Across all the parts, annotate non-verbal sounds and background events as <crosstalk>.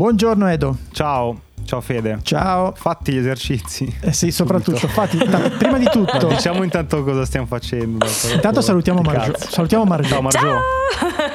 Buongiorno Edo. Ciao. Ciao Fede. Ciao. Fatti gli esercizi. Eh sì, soprattutto. Fatti, t- prima di tutto. Diciamo intanto cosa stiamo facendo. Intanto salutiamo Margio. Salutiamo Margio. Ciao Margio.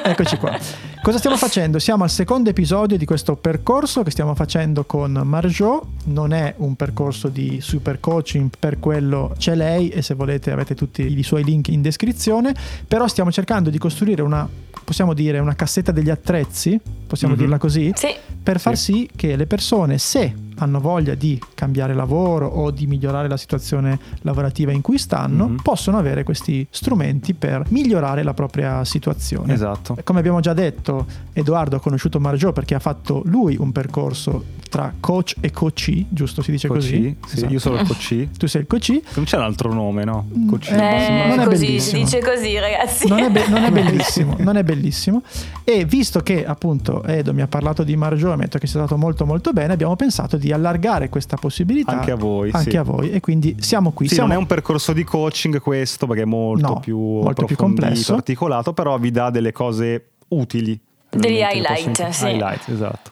Eccoci qua. Cosa stiamo facendo? Siamo al secondo episodio di questo percorso che stiamo facendo con Marjot. Non è un percorso di super coaching, per quello c'è lei e se volete avete tutti i suoi link in descrizione, però stiamo cercando di costruire una, possiamo dire, una cassetta degli attrezzi, possiamo mm-hmm. dirla così, sì. per far sì. sì che le persone, se hanno voglia di cambiare lavoro o di migliorare la situazione lavorativa in cui stanno, mm-hmm. possono avere questi strumenti per migliorare la propria situazione. Esatto. Come abbiamo già detto, Edoardo ha conosciuto Marjo perché ha fatto lui un percorso tra coach e coachee, giusto si dice coachee, così? Sì, esatto. io sono il coachee. <laughs> Tu sei il coachee. Non c'è un altro nome, no? Mm. Coachee. Eh, non è così, bellissimo. si dice così, ragazzi. Non è, be- non è <laughs> bellissimo, non è bellissimo. E visto che appunto Edo mi ha parlato di Marjo e mi ha detto che sia stato molto molto bene, abbiamo pensato di allargare questa possibilità anche a voi. Anche sì. a voi. E quindi siamo qui. Sì, siamo... non è un percorso di coaching questo perché è molto no, più, molto più complesso, articolato, però vi dà delle cose utili. Degli highlight, sì. Highlight, esatto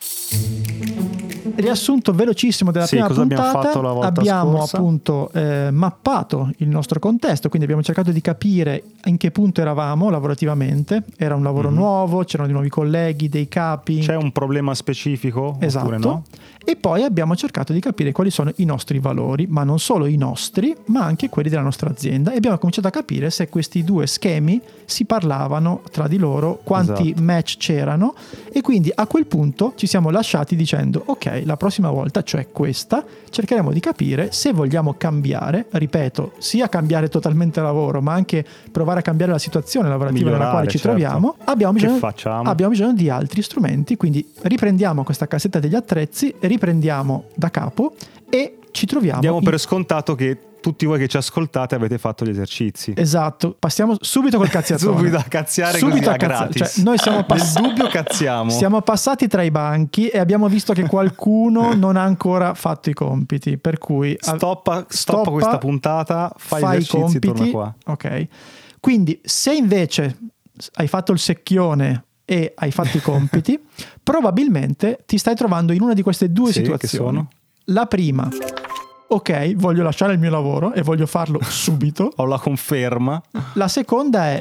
riassunto velocissimo della sì, prima puntata, abbiamo, abbiamo appunto eh, mappato il nostro contesto, quindi abbiamo cercato di capire in che punto eravamo lavorativamente, era un lavoro mm-hmm. nuovo, c'erano dei nuovi colleghi, dei capi. C'è un problema specifico? Esatto. No? E poi abbiamo cercato di capire quali sono i nostri valori, ma non solo i nostri, ma anche quelli della nostra azienda. E abbiamo cominciato a capire se questi due schemi si parlavano tra di loro, quanti esatto. match c'erano. E quindi a quel punto ci siamo lasciati dicendo, ok, la prossima volta, cioè questa, cercheremo di capire se vogliamo cambiare, ripeto, sia cambiare totalmente lavoro, ma anche provare a cambiare la situazione lavorativa Migliorare, nella quale ci certo. troviamo. Abbiamo bisogno, abbiamo bisogno di altri strumenti, quindi riprendiamo questa cassetta degli attrezzi, riprendiamo da capo e ci troviamo. Diamo in... per scontato che tutti voi che ci ascoltate avete fatto gli esercizi. Esatto, passiamo subito col <laughs> cazziatone. subito a cazziare subito a cazziare. gratis. Cioè, noi siamo pass- Nel dubbio cazziamo. Siamo passati tra i banchi e abbiamo visto che qualcuno <laughs> non ha ancora fatto i compiti, per cui stoppa, stoppa, stoppa questa puntata, fai, fai esercizi i compiti, e torna qua. Ok. Quindi se invece hai fatto il secchione e hai fatto i compiti, <laughs> probabilmente ti stai trovando in una di queste due sì, situazioni. La prima, ok, voglio lasciare il mio lavoro e voglio farlo <laughs> subito. Ho la conferma. La seconda è,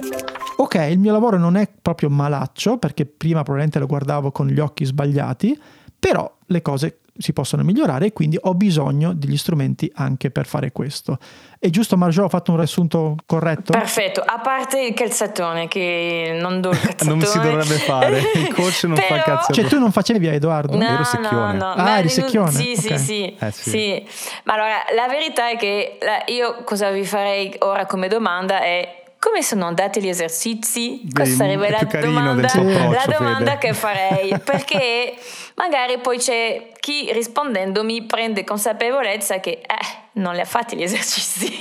ok, il mio lavoro non è proprio malaccio, perché prima probabilmente lo guardavo con gli occhi sbagliati, però le cose si possono migliorare e quindi ho bisogno degli strumenti anche per fare questo. È giusto Marjo, ho fatto un riassunto corretto? Perfetto, a parte il calzatone che non do il calzatone. <laughs> non si dovrebbe fare, <laughs> il coach non Però... fa cazzo. Cioè tu non facevi Edoardo? No, Ero secchione. No, no. Ah, eri secchione? Sì, okay. sì, sì, eh, sì, sì. Ma allora, la verità è che io cosa vi farei ora come domanda è come sono andati gli esercizi? Questa sarebbe la domanda, la domanda che farei, <laughs> perché magari poi c'è chi rispondendo mi prende consapevolezza che eh, non li ha fatti gli esercizi.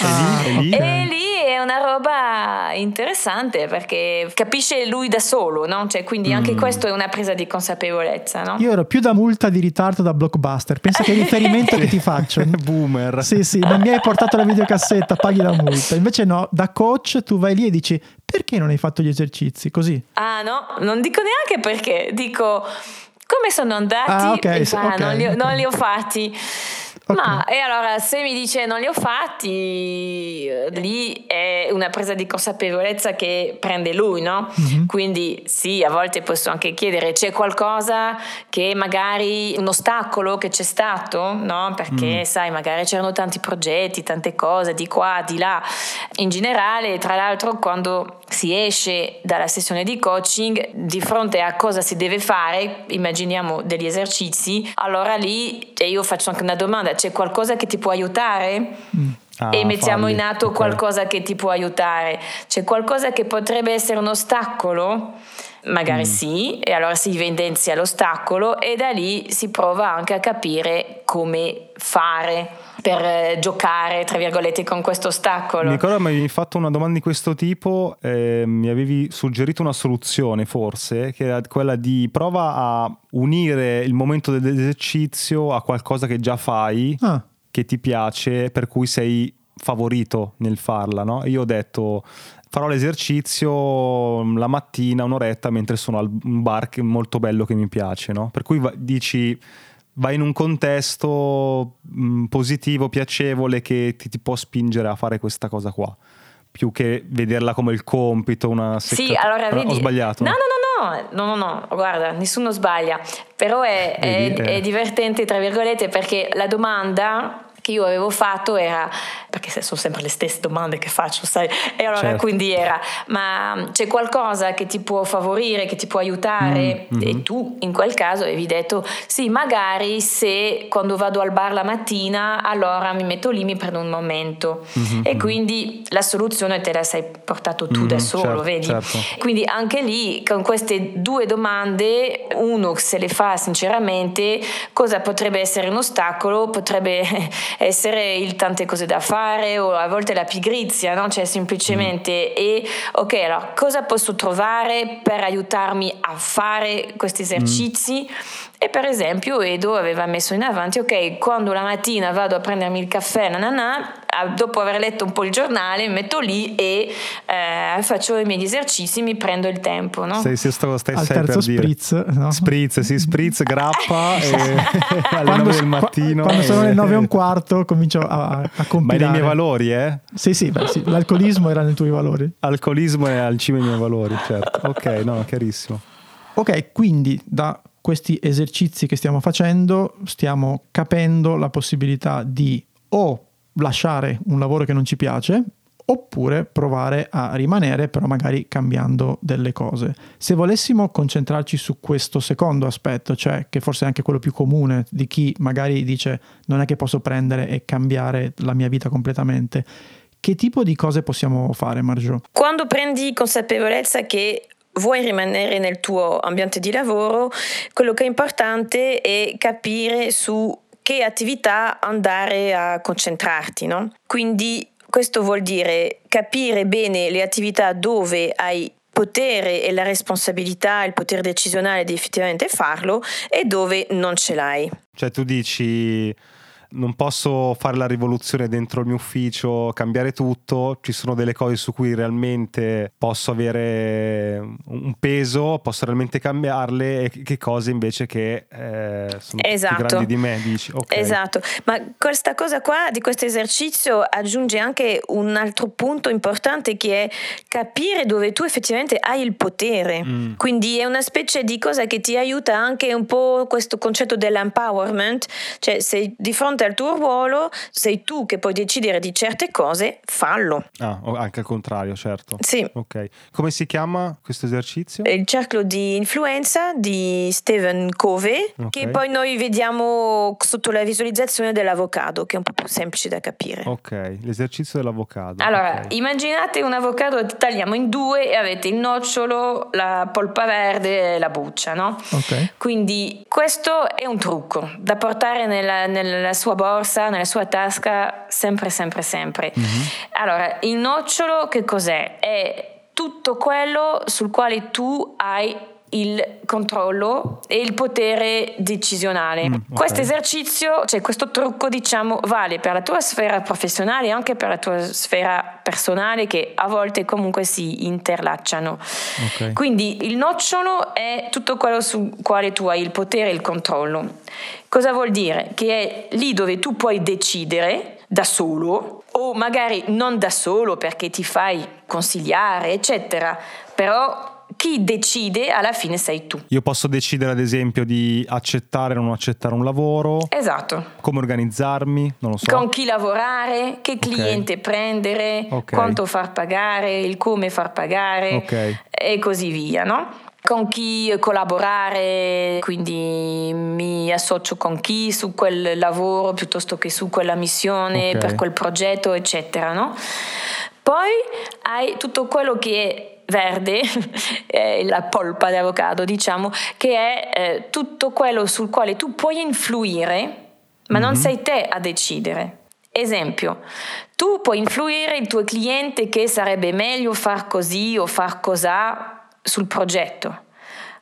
Ah, e lì <laughs> è una roba interessante perché capisce lui da solo, no? Cioè, quindi mm. anche questo è una presa di consapevolezza. No? Io ero più da multa di ritardo da blockbuster. Pensa che riferimento che ti <laughs> faccio. Boomer. Sì, sì, non mi hai portato la videocassetta, paghi la multa. Invece no, da coach tu vai lì e dici perché non hai fatto gli esercizi? Così. Ah no, non dico neanche perché, dico come sono andati? Ah, okay, fa, okay, non, li, okay. non li ho fatti. Ok. Ma e allora se mi dice non li ho fatti, eh, lì è una presa di consapevolezza che prende lui, no? Mhm. Quindi sì, a volte posso anche chiedere c'è qualcosa che magari un ostacolo che c'è stato, no? Perché Mm. sai, magari c'erano tanti progetti, tante cose di qua, di là. In generale, tra l'altro, quando si esce dalla sessione di coaching di fronte a cosa si deve fare, immaginiamo degli esercizi, allora lì cioè, io faccio anche una domanda, c'è qualcosa che ti può aiutare? Ah, e mettiamo falli. in atto Ok. qualcosa che ti può aiutare. C'è qualcosa che potrebbe essere un ostacolo? Magari sì, e allora si evidenzia l'ostacolo e da lì si prova anche a capire come fare per eh, giocare, tra virgolette, con questo ostacolo. Mi ricordo che mi avevi fatto una domanda di questo tipo, eh, mi avevi suggerito una soluzione forse, che era quella di prova a unire il momento dell'esercizio a qualcosa che già fai, Ah, che ti piace, per cui sei favorito nel farla, no? Io ho detto farò l'esercizio la mattina, un'oretta, mentre sono al bar che molto bello che mi piace, no? Per cui dici vai in un contesto mh, positivo, piacevole che ti, ti, può spingere a fare questa cosa qua, più che vederla come il compito, una secca... Sì, allora vedi... Ho sbagliato? No, no, no, no, no, no, guarda, nessuno sbaglia, però è, è, è divertente, tra virgolette, perché la domanda che io avevo fatto era, perché sono sempre le stesse domande che faccio, sai, e allora certo. quindi era, ma c'è qualcosa che ti può favorire, che ti può aiutare? Mm-hmm. E tu in quel caso avevi detto, sì, magari se quando vado al bar la mattina, allora mi metto lì, mi prendo un momento. Mm-hmm. E quindi la soluzione te la sei portato tu mm-hmm, da solo, certo, vedi? Certo. Quindi anche lì, con queste due domande, uno se le fa sinceramente, cosa potrebbe essere un ostacolo? Potrebbe essere il tante cose da fare o a volte la pigrizia, no? Cioè semplicemente mm. e ok, allora cosa posso trovare per aiutarmi a fare questi esercizi? Mm. E per esempio Edo aveva messo in avanti, ok, quando la mattina vado a prendermi il caffè, nanana, dopo aver letto un po' il giornale, mi metto lì e eh, faccio i miei esercizi, mi prendo il tempo. No? Sei, sei, stai, stai Al terzo spritz, no? spritz, sì, spritz, grappa <laughs> e <laughs> alle quando, 9 del mattino. Quando e... sono le 9 e un <laughs> quarto comincio a, a compilare. Ma nei miei valori, eh? Sì, sì, beh, sì, l'alcolismo era nei tuoi valori. Alcolismo è al cima dei miei valori, certo. Ok, no, chiarissimo. Ok, quindi da questi esercizi che stiamo facendo stiamo capendo la possibilità di o lasciare un lavoro che non ci piace oppure provare a rimanere però magari cambiando delle cose. Se volessimo concentrarci su questo secondo aspetto, cioè che forse è anche quello più comune di chi magari dice non è che posso prendere e cambiare la mia vita completamente, che tipo di cose possiamo fare Marjo? Quando prendi consapevolezza che vuoi rimanere nel tuo ambiente di lavoro, quello che è importante è capire su che attività andare a concentrarti, no? Quindi questo vuol dire capire bene le attività dove hai potere e la responsabilità, il potere decisionale di effettivamente farlo e dove non ce l'hai. Cioè tu dici non posso fare la rivoluzione dentro il mio ufficio, cambiare tutto, ci sono delle cose su cui realmente posso avere un peso, posso realmente cambiarle e che cose invece che eh, sono esatto. più grandi di me, dici. Okay. Esatto, ma questa cosa qua di questo esercizio aggiunge anche un altro punto importante che è capire dove tu effettivamente hai il potere, mm. quindi è una specie di cosa che ti aiuta anche un po' questo concetto dell'empowerment, cioè sei di fronte fronte al tuo ruolo, sei tu che puoi decidere di certe cose, fallo. Ah, anche al contrario, certo. Sì. Ok. Come si chiama questo esercizio? Il cerchio di influenza di Stephen Covey, okay. che poi noi vediamo sotto la visualizzazione dell'avocado, che è un po' più semplice da capire. Ok, l'esercizio dell'avocado. Allora, okay. immaginate un avocado, tagliamo in due e avete il nocciolo, la polpa verde e la buccia, no? Ok. Quindi questo è un trucco da portare nella, nella sua sua borsa, nella sua tasca, sempre, sempre, sempre. Mm-hmm. Allora, il nocciolo che cos'è? È tutto quello sul quale tu hai il controllo e il potere decisionale. Mm, okay. Questo esercizio, cioè questo trucco, diciamo, vale per la tua sfera professionale e anche per la tua sfera personale che a volte comunque si interlacciano. Okay. Quindi il nocciolo è tutto quello sul quale tu hai il potere e il controllo. Cosa vuol dire? Che è lì dove tu puoi decidere da solo o magari non da solo perché ti fai consigliare, eccetera, però chi decide alla fine sei tu. Io posso decidere ad esempio di accettare o non accettare un lavoro. Esatto. Come organizzarmi, non lo so. Con chi lavorare, che cliente okay. prendere, okay. quanto far pagare, il come far pagare okay. e così via, no? con chi collaborare, quindi mi associo con chi su quel lavoro piuttosto che su quella missione, per quel progetto, eccetera. No? Poi hai tutto quello che è verde, <laughs> la polpa di avocado, diciamo, che è eh, tutto quello sul quale tu puoi influire, ma mm-hmm. non sei te a decidere. Esempio, tu puoi influire il tuo cliente che sarebbe meglio far così o far cos'ha sul progetto,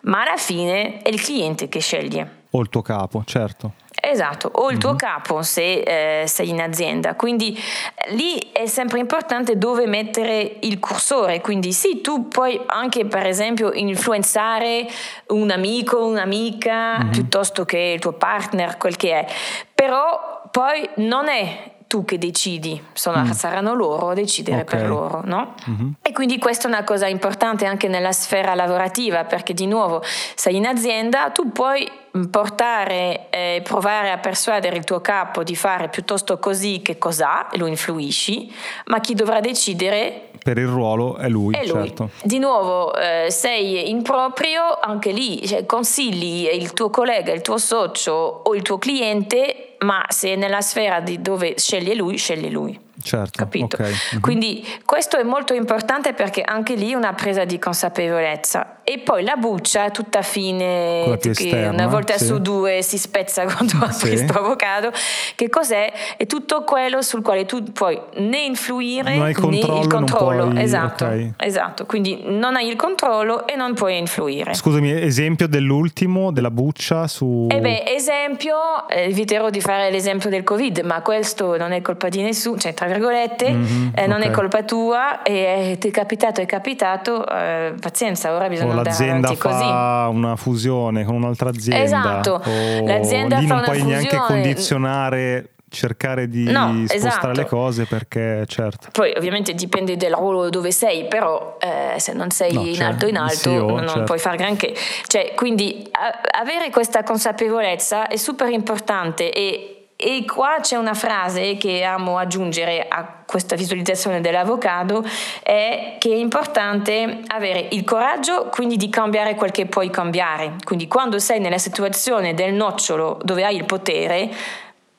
ma alla fine è il cliente che sceglie. O il tuo capo, certo. Esatto, o il tuo mm-hmm. capo se eh, sei in azienda. Quindi eh, lì è sempre importante dove mettere il cursore. Quindi sì, tu puoi anche per esempio influenzare un amico, un'amica, mm-hmm. piuttosto che il tuo partner, quel che è. Però poi non è tu che decidi, Sono, mm. saranno loro a decidere okay. per loro, no? Mm-hmm. E quindi questa è una cosa importante anche nella sfera lavorativa, perché di nuovo sei in azienda, tu puoi portare e eh, provare a persuadere il tuo capo di fare piuttosto così che cos'ha e lo influisci, ma chi dovrà decidere per il ruolo è lui, è lui. Certo. Di nuovo, eh, sei in proprio, anche lì cioè, consigli il tuo collega, il tuo socio o il tuo cliente, ma se è nella sfera di dove sceglie lui, sceglie lui. Certo, capito? Okay. Mm-hmm. Quindi questo è molto importante perché anche lì è una presa di consapevolezza. E poi la buccia tutta fine, che esterna, una volta sì. su due si spezza <laughs> quando apri sì. questo avocado. Che cos'è? È tutto quello sul quale tu puoi né influire né il controllo. Puoi... Esatto, okay. esatto. Quindi non hai il controllo e non puoi influire. Scusami, esempio dell'ultimo, della buccia su... Eh beh, esempio, eh, eviterò di fare l'esempio del Covid, ma questo non è colpa di nessuno, cioè tra virgolette, mm-hmm, eh, non okay. è colpa tua e ti è capitato, è capitato, eh, pazienza, ora bisogna andare l'azienda avanti così. fa una fusione con un'altra azienda. Esatto, l'azienda lì fa non puoi fusione. neanche condizionare cercare di no, spostare esatto. le cose perché certo poi ovviamente dipende dal ruolo dove sei però eh, se non sei no, in certo. alto in alto CEO, non certo. puoi fare granché cioè, quindi a- avere questa consapevolezza è super importante e e qua c'è una frase che amo aggiungere a questa visualizzazione dell'avocado, è che è importante avere il coraggio quindi di cambiare quel che puoi cambiare. Quindi quando sei nella situazione del nocciolo dove hai il potere,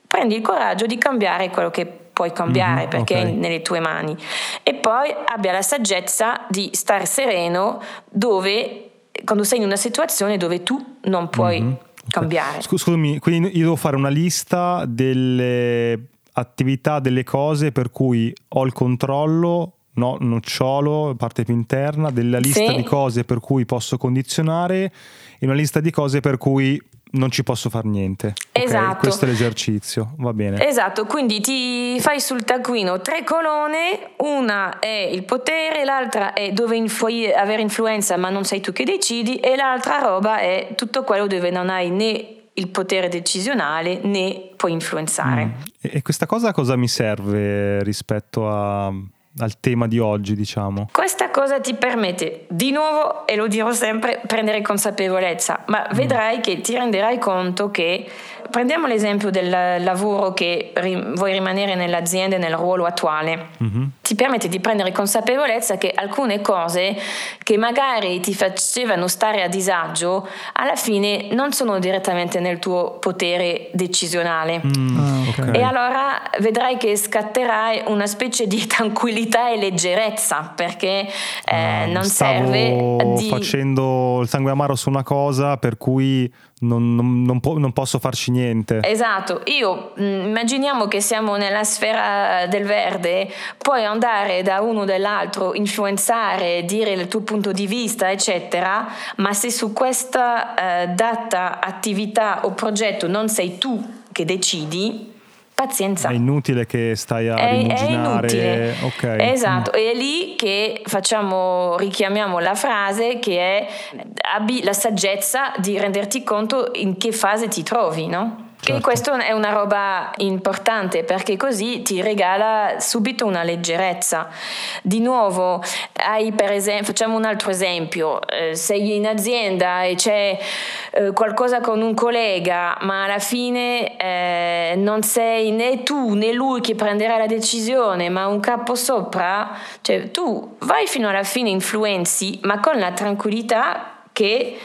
prendi il coraggio di cambiare quello che puoi cambiare mm-hmm, perché okay. è nelle tue mani. E poi abbia la saggezza di stare sereno dove, quando sei in una situazione dove tu non puoi... Mm-hmm cambiare. Scusami, quindi io devo fare una lista delle attività, delle cose per cui ho il controllo, no, nocciolo, parte più interna, della lista sì. di cose per cui posso condizionare e una lista di cose per cui non ci posso fare niente. Esatto. Okay? Questo è l'esercizio, va bene. Esatto, quindi ti fai sul taccuino tre colonne, una è il potere, l'altra è dove puoi avere influenza ma non sei tu che decidi e l'altra roba è tutto quello dove non hai né il potere decisionale né puoi influenzare. Mm. E questa cosa cosa mi serve rispetto a al tema di oggi, diciamo. Questa cosa ti permette, di nuovo, e lo dirò sempre, prendere consapevolezza, ma mm. vedrai che ti renderai conto che prendiamo l'esempio del lavoro che ri- vuoi rimanere nell'azienda e nel ruolo attuale. Mm-hmm. Ti permette di prendere consapevolezza che alcune cose che magari ti facevano stare a disagio, alla fine non sono direttamente nel tuo potere decisionale. Mm, ah, okay. E allora vedrai che scatterai una specie di tranquillità e leggerezza, perché eh, ah, non serve di... facendo il sangue amaro su una cosa per cui non, non, non, po- non, posso farci niente. Esatto, io mm, immaginiamo che siamo nella sfera del verde, puoi andare da uno o dall'altro, influenzare, dire il tuo punto di vista, eccetera, ma se su questa eh, data, attività o progetto non sei tu che decidi, pazienza. È inutile che stai a è, rimuginare. È okay. Esatto, mm. è lì che facciamo, richiamiamo la frase che è abbi la saggezza di renderti conto in che fase ti trovi, no? Certo. E questo è una roba importante perché così ti regala subito una leggerezza. Di nuovo, esempio, facciamo un altro esempio, eh, sei in azienda e c'è eh, qualcosa con un collega, ma alla fine eh, non sei né tu né lui che prenderà la decisione, ma un capo sopra, cioè tu vai fino alla fine, influenzi, ma con la tranquillità che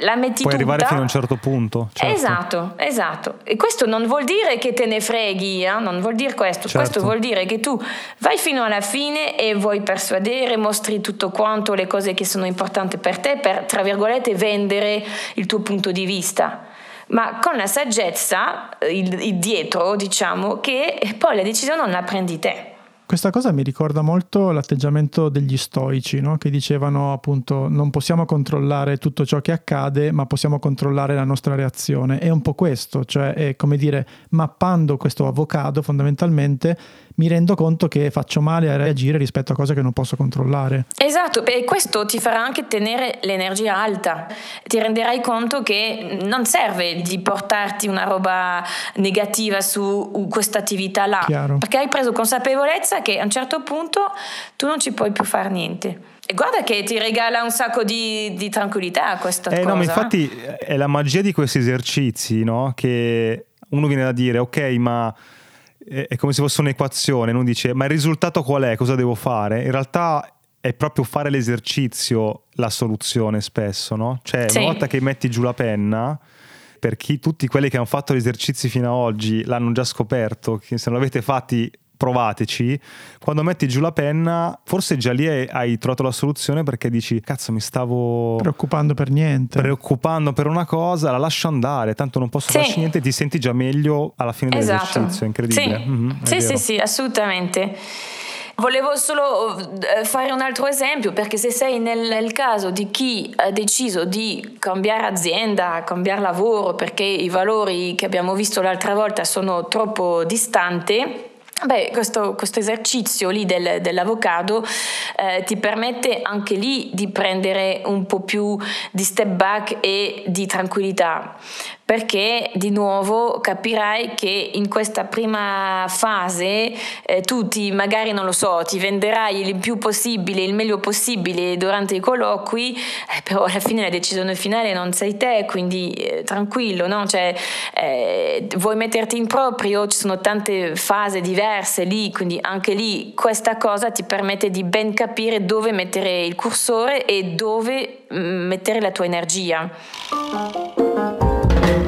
la metti Puoi tutta. arrivare fino a un certo punto. Certo. Esatto, esatto. E questo non vuol dire che te ne freghi, eh? non vuol dire questo. Certo. Questo vuol dire che tu vai fino alla fine e vuoi persuadere, mostri tutto quanto le cose che sono importanti per te, per, tra virgolette, vendere il tuo punto di vista ma con la saggezza, il, il dietro, diciamo, che poi la decisione non la prendi te. Questa cosa mi ricorda molto l'atteggiamento degli stoici, no? che dicevano appunto non possiamo controllare tutto ciò che accade, ma possiamo controllare la nostra reazione. È un po' questo, cioè è come dire, mappando questo avocado fondamentalmente mi rendo conto che faccio male a reagire rispetto a cose che non posso controllare. Esatto, e questo ti farà anche tenere l'energia alta. Ti renderai conto che non serve di portarti una roba negativa su questa attività là, Chiaro. perché hai preso consapevolezza che a un certo punto tu non ci puoi più fare niente. E guarda che ti regala un sacco di, di tranquillità questa eh, cosa. No, ma infatti è la magia di questi esercizi, no? Che uno viene da dire, ok, ma è come se fosse un'equazione, non dice ma il risultato qual è, cosa devo fare? In realtà è proprio fare l'esercizio la soluzione spesso, no? Cioè sì. una volta che metti giù la penna, per chi, tutti quelli che hanno fatto gli esercizi fino ad oggi l'hanno già scoperto, che se non l'avete fatti provateci, quando metti giù la penna, forse già lì hai trovato la soluzione perché dici, cazzo, mi stavo preoccupando per niente. Preoccupando per una cosa, la lascio andare, tanto non posso sì. farci niente, ti senti già meglio alla fine esatto. dell'esercizio, è incredibile. Sì, mm-hmm, sì, sì, sì, assolutamente. Volevo solo eh, fare un altro esempio perché se sei nel, nel, caso di chi ha deciso di cambiare azienda, cambiare lavoro perché i valori che abbiamo visto l'altra volta sono troppo distanti, Beh, questo, questo, esercizio lì del, dell'avocado eh, ti permette anche lì di prendere un po' più di step back e di tranquillità perché di nuovo capirai che in questa prima fase eh, tu ti, magari non lo so, ti venderai il più possibile, il meglio possibile durante i colloqui, eh, però alla fine la decisione finale non sei te, quindi eh, tranquillo, no? cioè, eh, vuoi metterti in proprio, ci sono tante fasi diverse lì, quindi anche lì questa cosa ti permette di ben capire dove mettere il cursore e dove mm, mettere la tua energia.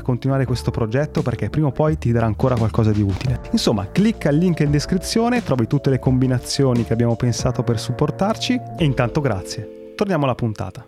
far continuare questo progetto perché prima o poi ti darà ancora qualcosa di utile. Insomma, clicca il link in descrizione, trovi tutte le combinazioni che abbiamo pensato per supportarci e intanto grazie. Torniamo alla puntata.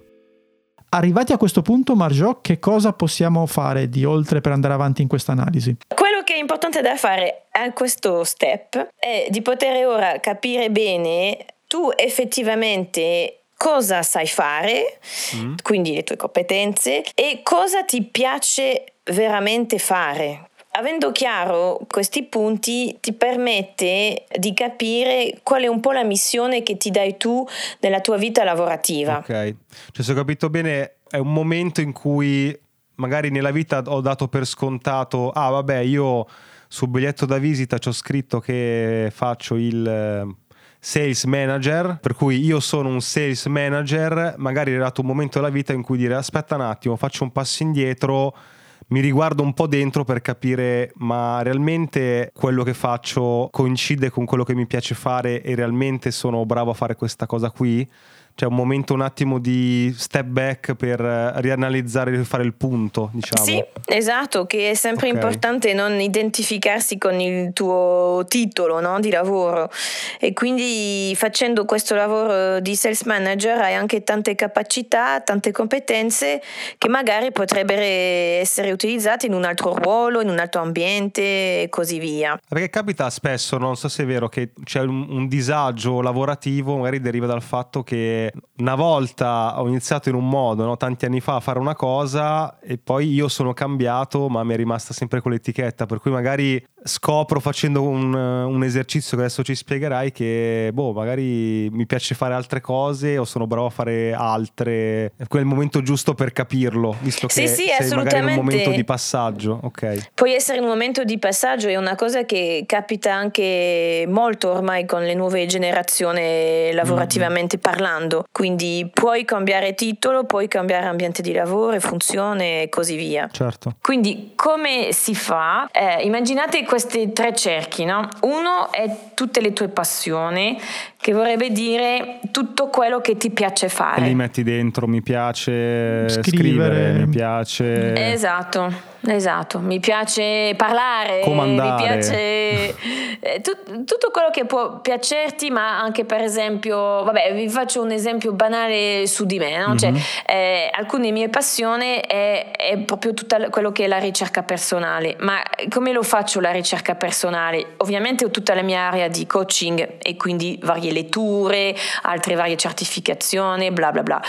Arrivati a questo punto, Marjo, che cosa possiamo fare di oltre per andare avanti in questa analisi? Quello che è importante da fare a questo step è di poter ora capire bene tu effettivamente cosa sai fare, mm. quindi le tue competenze, e cosa ti piace veramente fare. Avendo chiaro questi punti ti permette di capire qual è un po' la missione che ti dai tu nella tua vita lavorativa. Ok, cioè se ho capito bene è un momento in cui magari nella vita ho dato per scontato, ah vabbè io sul biglietto da visita ci ho scritto che faccio il eh, sales manager, per cui io sono un sales manager, magari è arrivato un momento della vita in cui dire aspetta un attimo, faccio un passo indietro mi riguardo un po' dentro per capire ma realmente quello che faccio coincide con quello che mi piace fare e realmente sono bravo a fare questa cosa qui c'è un momento un attimo di step back per rianalizzare e fare il punto, diciamo. Sì, esatto, che è sempre okay. importante non identificarsi con il tuo titolo no, di lavoro e quindi facendo questo lavoro di sales manager hai anche tante capacità, tante competenze che magari potrebbero essere utilizzate in un altro ruolo, in un altro ambiente e così via. Perché capita spesso, non so se è vero, che c'è un, un disagio lavorativo, magari deriva dal fatto che una volta ho iniziato in un modo, no? tanti anni fa, a fare una cosa e poi io sono cambiato, ma mi è rimasta sempre quell'etichetta, per cui magari scopro facendo un, un esercizio che adesso ci spiegherai che, boh, magari mi piace fare altre cose o sono bravo a fare altre, è quel momento giusto per capirlo, visto che sì, sì, sei magari in un momento di passaggio, ok. Puoi essere in un momento di passaggio, è una cosa che capita anche molto ormai con le nuove generazioni lavorativamente mm-hmm. parlando, quindi puoi cambiare titolo, puoi cambiare ambiente di lavoro, funzione e così via. Certo. Quindi come si fa? Eh, immaginate questi tre cerchi, no? Uno è tutte le tue passioni, che vorrebbe dire tutto quello che ti piace fare. E li metti dentro, mi piace scrivere, scrivere mi piace... Esatto. Esatto, mi piace parlare, Comandare. mi piace eh, tut, tutto quello che può piacerti, ma anche per esempio, vabbè, vi faccio un esempio banale su di me, no? mm-hmm. cioè, eh, alcune mie passioni è, è proprio tutto quello che è la ricerca personale, ma come lo faccio la ricerca personale? Ovviamente ho tutta la mia area di coaching e quindi varie letture, altre varie certificazioni, bla bla bla.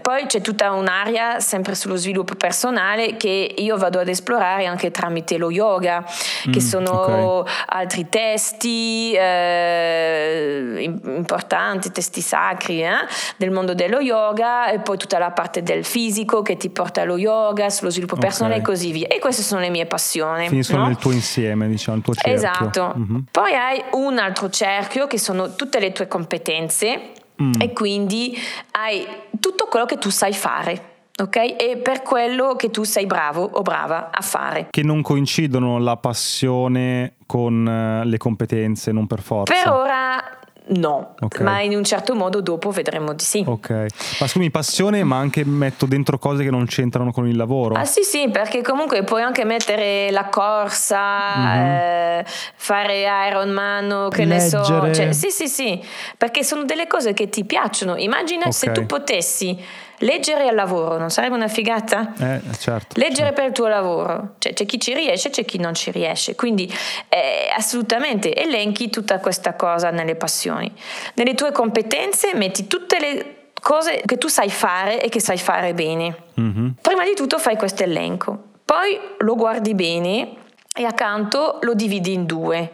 Poi c'è tutta un'area sempre sullo sviluppo personale che io vado ad esplorare anche tramite lo yoga, che mm, sono okay. altri testi eh, importanti, testi sacri eh, del mondo dello yoga e poi tutta la parte del fisico che ti porta allo yoga, sullo sviluppo personale okay. e così via. E queste sono le mie passioni. Quindi sono no? nel tuo insieme, diciamo, il tuo cerchio. Esatto. Mm-hmm. Poi hai un altro cerchio che sono tutte le tue competenze mm. e quindi hai tutto quello che tu sai fare ok? E per quello che tu sei bravo o brava a fare. Che non coincidono la passione con eh, le competenze, non per forza. Per ora no, okay. ma in un certo modo dopo vedremo di sì. Ok, ma scusami, passione, ma anche metto dentro cose che non c'entrano con il lavoro? Ah sì sì, perché comunque puoi anche mettere la corsa, mm-hmm. eh, fare Ironman, che Leggere. ne so, cioè, sì sì sì, perché sono delle cose che ti piacciono. Immagina okay. se tu potessi Leggere al lavoro non sarebbe una figata? Eh, certo. Leggere certo. per il tuo lavoro, cioè, c'è chi ci riesce, c'è chi non ci riesce, quindi eh, assolutamente elenchi tutta questa cosa nelle passioni. Nelle tue competenze metti tutte le cose che tu sai fare e che sai fare bene. Mm-hmm. Prima di tutto fai questo elenco, poi lo guardi bene e accanto lo dividi in due.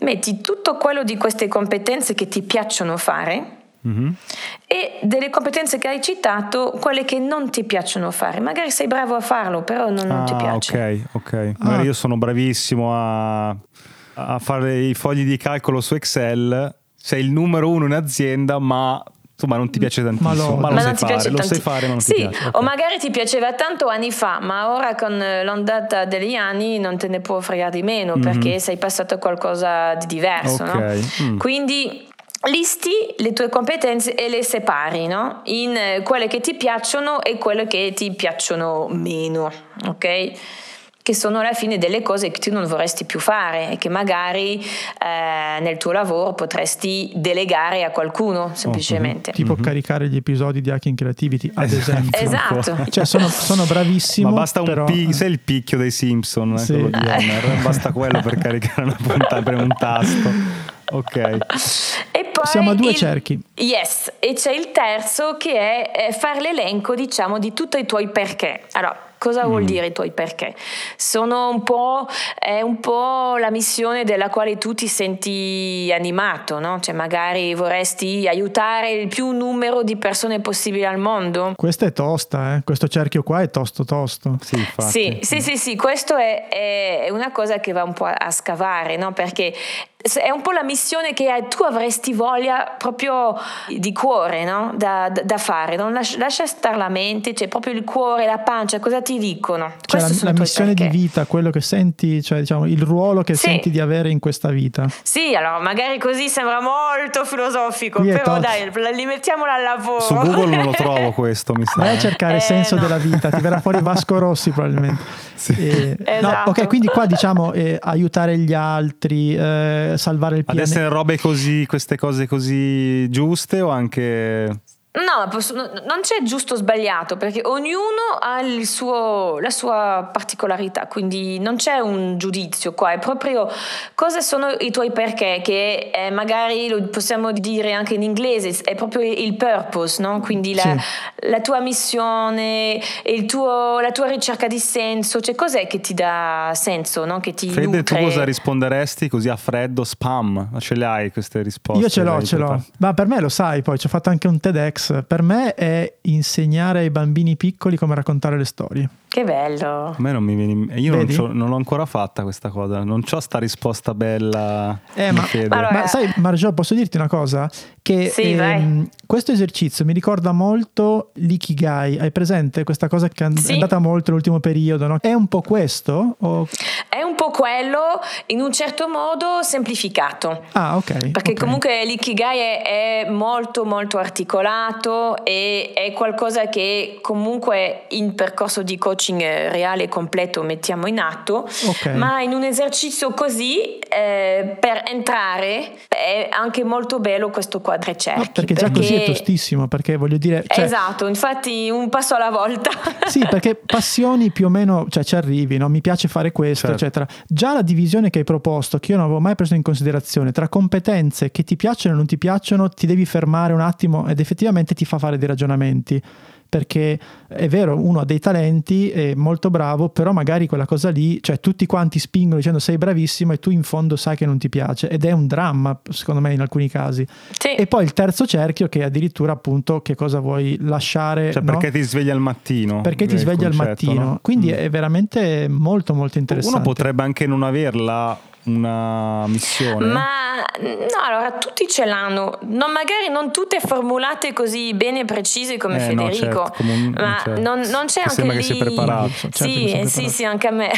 Metti tutto quello di queste competenze che ti piacciono fare Mm-hmm. E delle competenze che hai citato, quelle che non ti piacciono fare. Magari sei bravo a farlo, però non, non ah, ti piace. Ok, ok. Magari ah. io sono bravissimo a, a fare i fogli di calcolo su Excel. Sei il numero uno in azienda, ma insomma non ti piace tantissimo, ma lo, ma lo ma sai fare, lo sai fare ma non sì, ti piace. Okay. O magari ti piaceva tanto anni fa, ma ora con l'ondata degli anni non te ne può fregare di meno mm-hmm. perché sei passato a qualcosa di diverso. Okay. No? Mm. Quindi listi le tue competenze e le separi no? in eh, quelle che ti piacciono e quelle che ti piacciono meno, ok? Che sono alla fine delle cose che tu non vorresti più fare e che magari eh, nel tuo lavoro potresti delegare a qualcuno semplicemente. Oh, tipo mm-hmm. caricare gli episodi di Hacking Creativity, ad esempio. esatto. Cioè sono, sono bravissimo. Ma basta un però... pi- sei il picchio dei Simpson, sì. quello di Homer. basta quello per caricare una puntata, per un tasto. Ok. <laughs> Poi Siamo a due il, cerchi. Yes, e c'è il terzo che è fare l'elenco, diciamo, di tutti i tuoi perché. Allora, Cosa vuol mm. dire i tuoi perché? Sono un po', è un po' la missione della quale tu ti senti animato, no? Cioè magari vorresti aiutare il più numero di persone possibile al mondo. Questa è tosta, eh? questo cerchio qua è tosto tosto. Sì, sì, sì, sì, sì, questo è, è, una cosa che va un po' a scavare, no? Perché è un po' la missione che tu avresti voglia proprio di cuore no? da, da, da, fare, non lascia, lascia stare la mente, cioè proprio il cuore, la pancia, cosa ti dicono. Cioè la, la missione perché. di vita, quello che senti, cioè diciamo il ruolo che sì. senti di avere in questa vita. Sì, allora magari così sembra molto filosofico, Qui però dai, li mettiamola al lavoro. Su Google non lo <laughs> trovo questo, mi sa. Vai a cercare il eh, senso no. della vita, ti verrà fuori Vasco <laughs> Rossi probabilmente. Sì. E, esatto. no, ok, quindi qua diciamo eh, aiutare gli altri, eh, salvare il pianeta. Ad essere robe così, queste cose così giuste o anche No, posso, non c'è giusto o sbagliato perché ognuno ha suo, la sua particolarità, quindi non c'è un giudizio qua, è proprio cosa sono i tuoi perché, che è, magari lo possiamo dire anche in inglese, è proprio il purpose, no? quindi la, sì. la tua missione, tuo, la tua ricerca di senso, cioè cos'è che ti dà senso, no? che ti Fede, nutre? tu cosa risponderesti così a freddo, spam? Ce le hai queste risposte? Io ce l'ho, ce l'ho, ma per me lo sai poi, ci ho fatto anche un TEDx per me è insegnare ai bambini piccoli come raccontare le storie. Che bello. A me non mi viene. Io non, non, l'ho ancora fatta questa cosa. Non ho sta risposta bella. Eh, ma, ma, ma, sai, Margio, posso dirti una cosa? Che sì, ehm, questo esercizio mi ricorda molto l'ikigai. Hai presente questa cosa che è andata molto nell'ultimo periodo? No? È un po' questo? O... È un po' quello, in un certo modo semplificato. Ah, ok. Perché okay. comunque l'ikigai è, è molto, molto articolato e è qualcosa che comunque in percorso di coaching coaching reale e completo mettiamo in atto, okay. ma in un esercizio così eh, per entrare è anche molto bello questo quadro cerchi. No, perché, perché già così è tostissimo, perché voglio dire... Cioè, esatto, infatti un passo alla volta. <laughs> sì, perché passioni più o meno, cioè ci arrivi, no? mi piace fare questo, certo. eccetera. Già la divisione che hai proposto, che io non avevo mai preso in considerazione, tra competenze che ti piacciono e non ti piacciono, ti devi fermare un attimo ed effettivamente ti fa fare dei ragionamenti perché è vero, uno ha dei talenti, è molto bravo, però magari quella cosa lì, cioè tutti quanti spingono dicendo sei bravissimo e tu in fondo sai che non ti piace ed è un dramma secondo me in alcuni casi. Sì. E poi il terzo cerchio che è addirittura appunto che cosa vuoi lasciare. Cioè no? perché ti sveglia al mattino. Perché ti sveglia al mattino. No? Quindi mm. è veramente molto molto interessante. Uno potrebbe anche non averla una missione? Ma no, allora tutti ce l'hanno, non, magari non tutte formulate così bene e precise come eh, Federico, no, certo, comun- ma certo. non, non, c'è che anche lì... che sia preparato. Certo sì, che sì, sì, anche a me.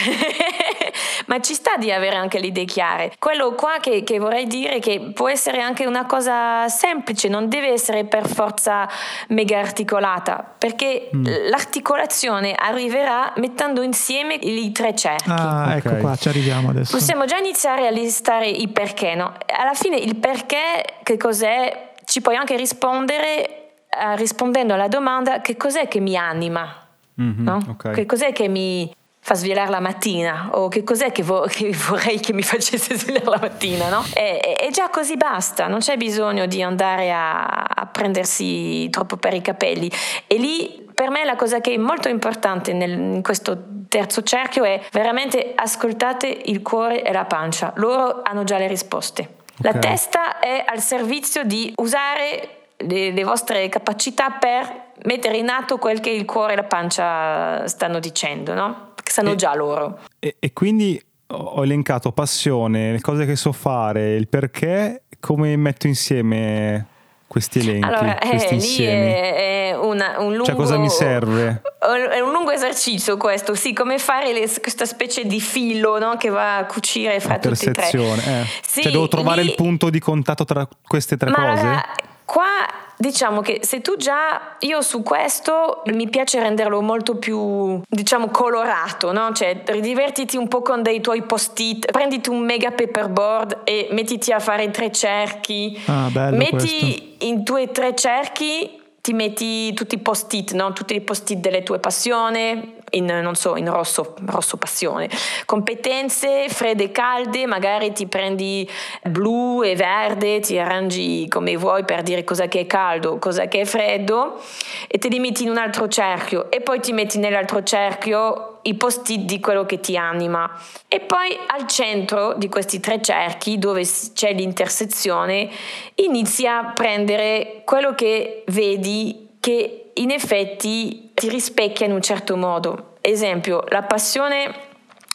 Ma ci sta di avere anche le idee chiare. Quello qua che, che, vorrei dire è che può essere anche una cosa semplice, non deve essere per forza mega articolata, perché mm. l'articolazione arriverà mettendo insieme i tre cerchi. Ah, ecco okay. qua, ci arriviamo adesso. Possiamo già iniziare a listare i perché, no? Alla fine il perché, che cos'è, ci puoi anche rispondere eh, rispondendo alla domanda che cos'è che mi anima. Mm-hmm, no? okay. Che cos'è che mi, fa svegliare la mattina o che cos'è che, vo- <laughs> che vorrei che mi facesse svegliare la mattina, no? E, e, già così basta, non c'è bisogno di andare a, a prendersi troppo per i capelli. E lì per me la cosa che è molto importante nel, in questo terzo cerchio è veramente ascoltate il cuore e la pancia, loro hanno già le risposte. Okay. La testa è al servizio di usare le, le vostre capacità per mettere in atto quel che il cuore e la pancia stanno dicendo, no? Sanno e, già loro. E, e, quindi ho elencato passione, le cose che so fare, il perché, come metto insieme questi elenchi, allora, questi eh, insiemi. È, è una, un lungo, cioè cosa mi serve? È un lungo esercizio questo, sì, come fare le, questa specie di filo no, che va a cucire fra tutti e tre. Eh. Sì, cioè devo trovare lì, il punto di contatto tra queste tre cose? Qua Diciamo che se tu già, io su questo mi piace renderlo molto più, diciamo, colorato, no? Cioè, ridivertiti un po' con dei tuoi post-it, prenditi un mega paperboard e mettiti a fare tre cerchi. Ah, bello Metti questo. in due tre cerchi ti metti tutti i post-it, no? tutti i post-it delle tue passioni, in, non so, in rosso, rosso passione. Competenze fredde e calde, magari ti prendi blu e verde, ti arrangi come vuoi per dire cosa che è caldo, cosa che è freddo e te li metti in un altro cerchio e poi ti metti nell'altro cerchio i post-it di quello che ti anima. E poi al centro di questi tre cerchi, dove c'è l'intersezione, inizi a prendere quello che vedi che in effetti ti rispecchia in un certo modo. Esempio, la passione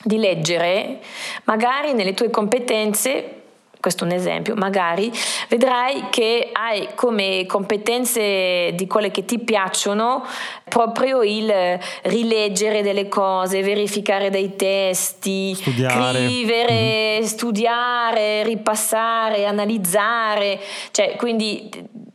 di leggere, magari nelle tue competenze questo è un esempio, magari vedrai che hai come competenze di quelle che ti piacciono proprio il rileggere delle cose, verificare dei testi, studiare. scrivere, mm-hmm. studiare, ripassare, analizzare, cioè quindi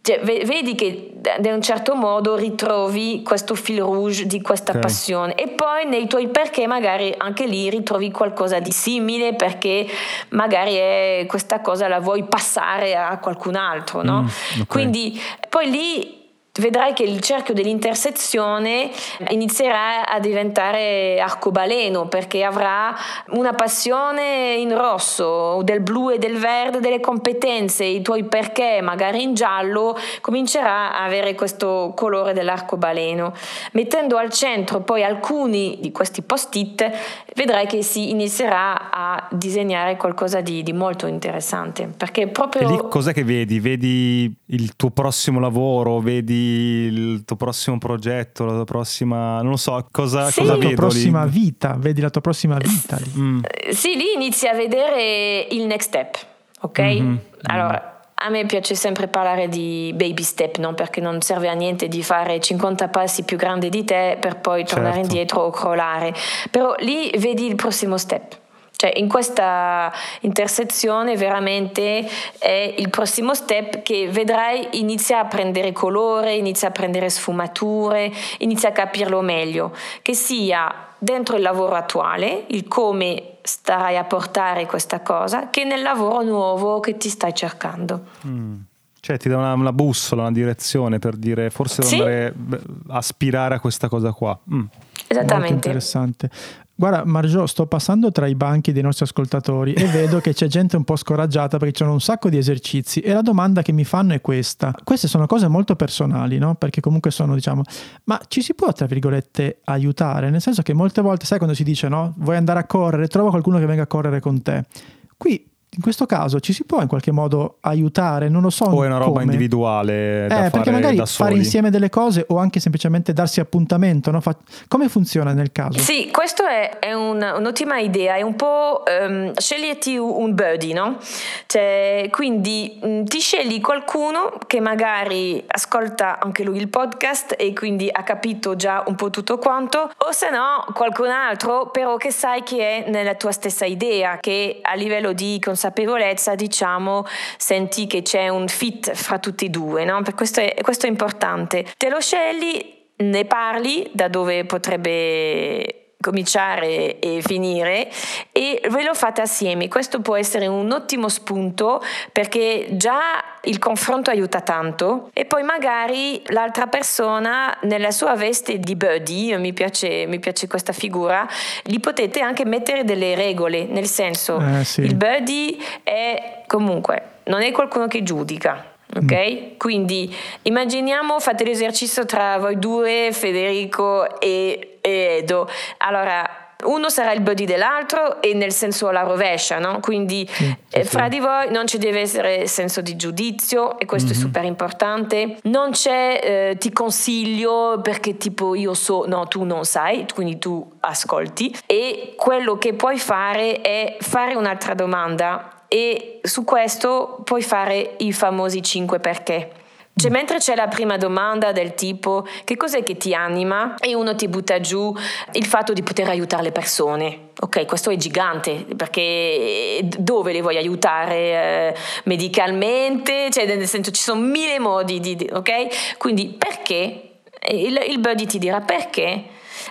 cioè, vedi che in un certo modo ritrovi questo fil rouge di questa okay. passione e poi nei tuoi perché magari anche lì ritrovi qualcosa di simile perché magari è questa cosa la vuoi passare a qualcun altro, no? Mm, okay. Quindi poi lì vedrai che il cerchio dell'intersezione inizierà a diventare arcobaleno perché avrà una passione in rosso, del blu e del verde, delle competenze, i tuoi perché magari in giallo, comincerà a avere questo colore dell'arcobaleno. Mettendo al centro poi alcuni di questi post-it, vedrai che si inizierà a disegnare qualcosa di, di molto interessante. Perché proprio... E lì cos'è che vedi? Vedi il tuo prossimo lavoro, vedi il tuo prossimo progetto, la tua prossima, non lo so, cosa, sì. cosa la tua prossima lì? vita, vedi la tua prossima vita lì. Mm. Sì, lì inizi a vedere il next step, ok? Mm-hmm. Allora, a me piace sempre parlare di baby step, no? perché non serve a niente di fare 50 passi più grandi di te per poi tornare certo. indietro o crollare, però lì vedi il prossimo step. Cioè in questa intersezione veramente è il prossimo step che vedrai inizia a prendere colore, inizia a prendere sfumature, inizia a capirlo meglio, che sia dentro il lavoro attuale, il come starai a portare questa cosa, che nel lavoro nuovo che ti stai cercando. Mm. Cioè ti dà una, una, bussola, una direzione per dire forse sì. dovrei aspirare a questa cosa qua. Mm. Esattamente. Molto interessante. Guarda, Margio, sto passando tra i banchi dei nostri ascoltatori e <laughs> vedo che c'è gente un po' scoraggiata perché ci sono un sacco di esercizi e la domanda che mi fanno è questa. Queste sono cose molto personali, no? Perché comunque sono, diciamo, ma ci si può, tra virgolette, aiutare? Nel senso che molte volte, sai quando si dice, no? Vuoi andare a correre, trova qualcuno che venga a correre con te. Qui in questo caso ci si può in qualche modo aiutare, non lo so. O è una roba come. individuale. Eh, da perché magari fare insieme delle cose o anche semplicemente darsi appuntamento. No? Come funziona nel caso? Sì, questa è, è un, un'ottima idea. È un po' um, sceglierti un buddy, no? Cioè, quindi mh, ti scegli qualcuno che magari ascolta anche lui il podcast e quindi ha capito già un po' tutto quanto, o se no qualcun altro, però che sai che è nella tua stessa idea, che a livello di consapevolezza consapevolezza, diciamo, senti che c'è un fit fra tutti e due, no? Per questo è, questo è importante. Te lo scegli, ne parli da dove potrebbe cominciare e finire e ve lo fate assieme. Questo può essere un ottimo spunto perché già il confronto aiuta tanto e poi magari l'altra persona nella sua veste di buddy, mi piace, mi piace questa figura, gli potete anche mettere delle regole, nel senso eh, sì. il buddy è comunque non è qualcuno che giudica, Ok? Mm. Quindi immaginiamo, fate l'esercizio tra voi due, Federico e, e Edo. Allora, uno sarà il body dell'altro e nel senso la rovescia, no? Quindi sì, eh, sì, fra sì. di voi non ci deve essere senso di giudizio e questo mm-hmm. è super importante. Non c'è eh, ti consiglio perché tipo io so, no, tu non sai, quindi tu ascolti e quello che puoi fare è fare un'altra domanda e su questo puoi fare i famosi 5 perché. Cioè, mentre c'è la prima domanda del tipo che cos'è che ti anima e uno ti butta giù il fatto di poter aiutare le persone. Ok, questo è gigante perché dove le vuoi aiutare? Eh, medicalmente? Cioè, nel senso ci sono mille modi di... ok? Quindi perché? Il, il buddy ti dirà perché?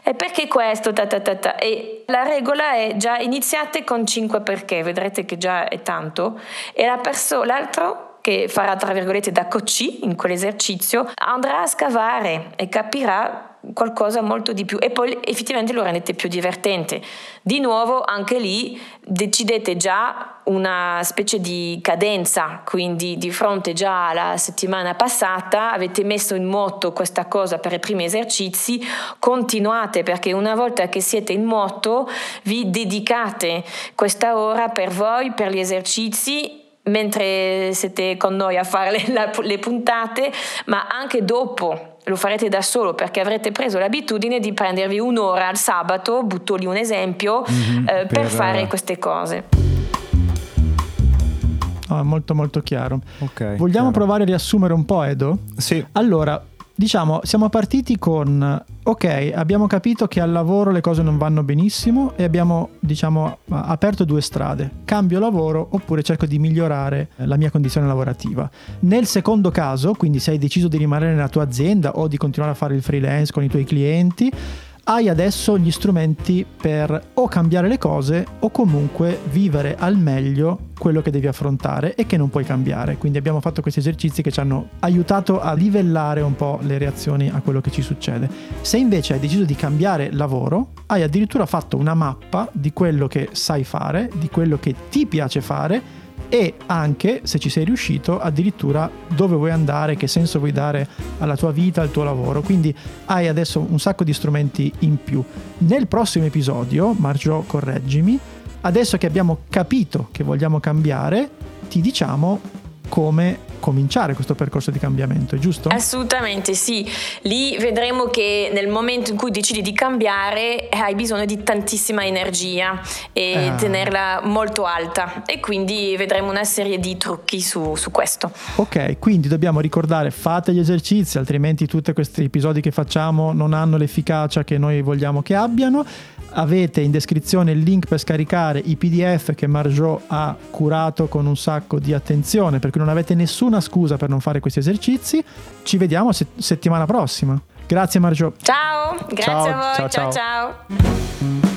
E perché questo? Ta, ta, ta, e la regola è già iniziate con 5 perché, vedrete che già è tanto, e la perso- l'altro che farà tra virgolette da coach in quell'esercizio andrà a scavare e capirà qualcosa molto di più. E poi effettivamente lo rendete più divertente. Di nuovo anche lì decidete già una specie di cadenza, quindi di fronte già alla settimana passata avete messo in moto questa cosa per i primi esercizi, continuate perché una volta che siete in moto vi dedicate questa ora per voi, per gli esercizi mentre siete con noi a fare <laughs> le, le puntate, ma anche dopo lo farete da solo perché avrete preso l'abitudine di prendervi un'ora al sabato, butto lì un esempio, mm-hmm, eh, per, per, fare queste cose. Oh, molto molto chiaro. Okay, Vogliamo chiaro. provare a riassumere un po', Edo? Sì. Allora, diciamo, siamo partiti con ok, abbiamo capito che al lavoro le cose non vanno benissimo e abbiamo, diciamo, aperto due strade. Cambio lavoro oppure cerco di migliorare la mia condizione lavorativa. Nel secondo caso, quindi se hai deciso di rimanere nella tua azienda o di continuare a fare il freelance con i tuoi clienti, hai adesso gli strumenti per o cambiare le cose o comunque vivere al meglio quello che devi affrontare e che non puoi cambiare. Quindi abbiamo fatto questi esercizi che ci hanno aiutato a livellare un po' le reazioni a quello che ci succede. Se invece hai deciso di cambiare lavoro, hai addirittura fatto una mappa di quello che sai fare, di quello che ti piace fare e anche, se ci sei riuscito, addirittura dove vuoi andare, che senso vuoi dare alla tua vita, al tuo lavoro. Quindi hai adesso un sacco di strumenti in più. Nel prossimo episodio, Margio, correggimi, adesso che abbiamo capito che vogliamo cambiare, ti diciamo come cominciare questo percorso di cambiamento, è giusto? Assolutamente sì, lì vedremo che nel momento in cui decidi di cambiare hai bisogno di tantissima energia e ah. tenerla molto alta e quindi vedremo una serie di trucchi su, su questo. Ok, quindi dobbiamo ricordare fate gli esercizi, altrimenti tutti questi episodi che facciamo non hanno l'efficacia che noi vogliamo che abbiano avete in descrizione il link per scaricare i PDF che Marjo ha curato con un sacco di attenzione, perché non avete nessuna scusa per non fare questi esercizi. Ci vediamo se- settimana prossima. Grazie Marjo. Ciao, grazie ciao, a voi. ciao. ciao. ciao. ciao.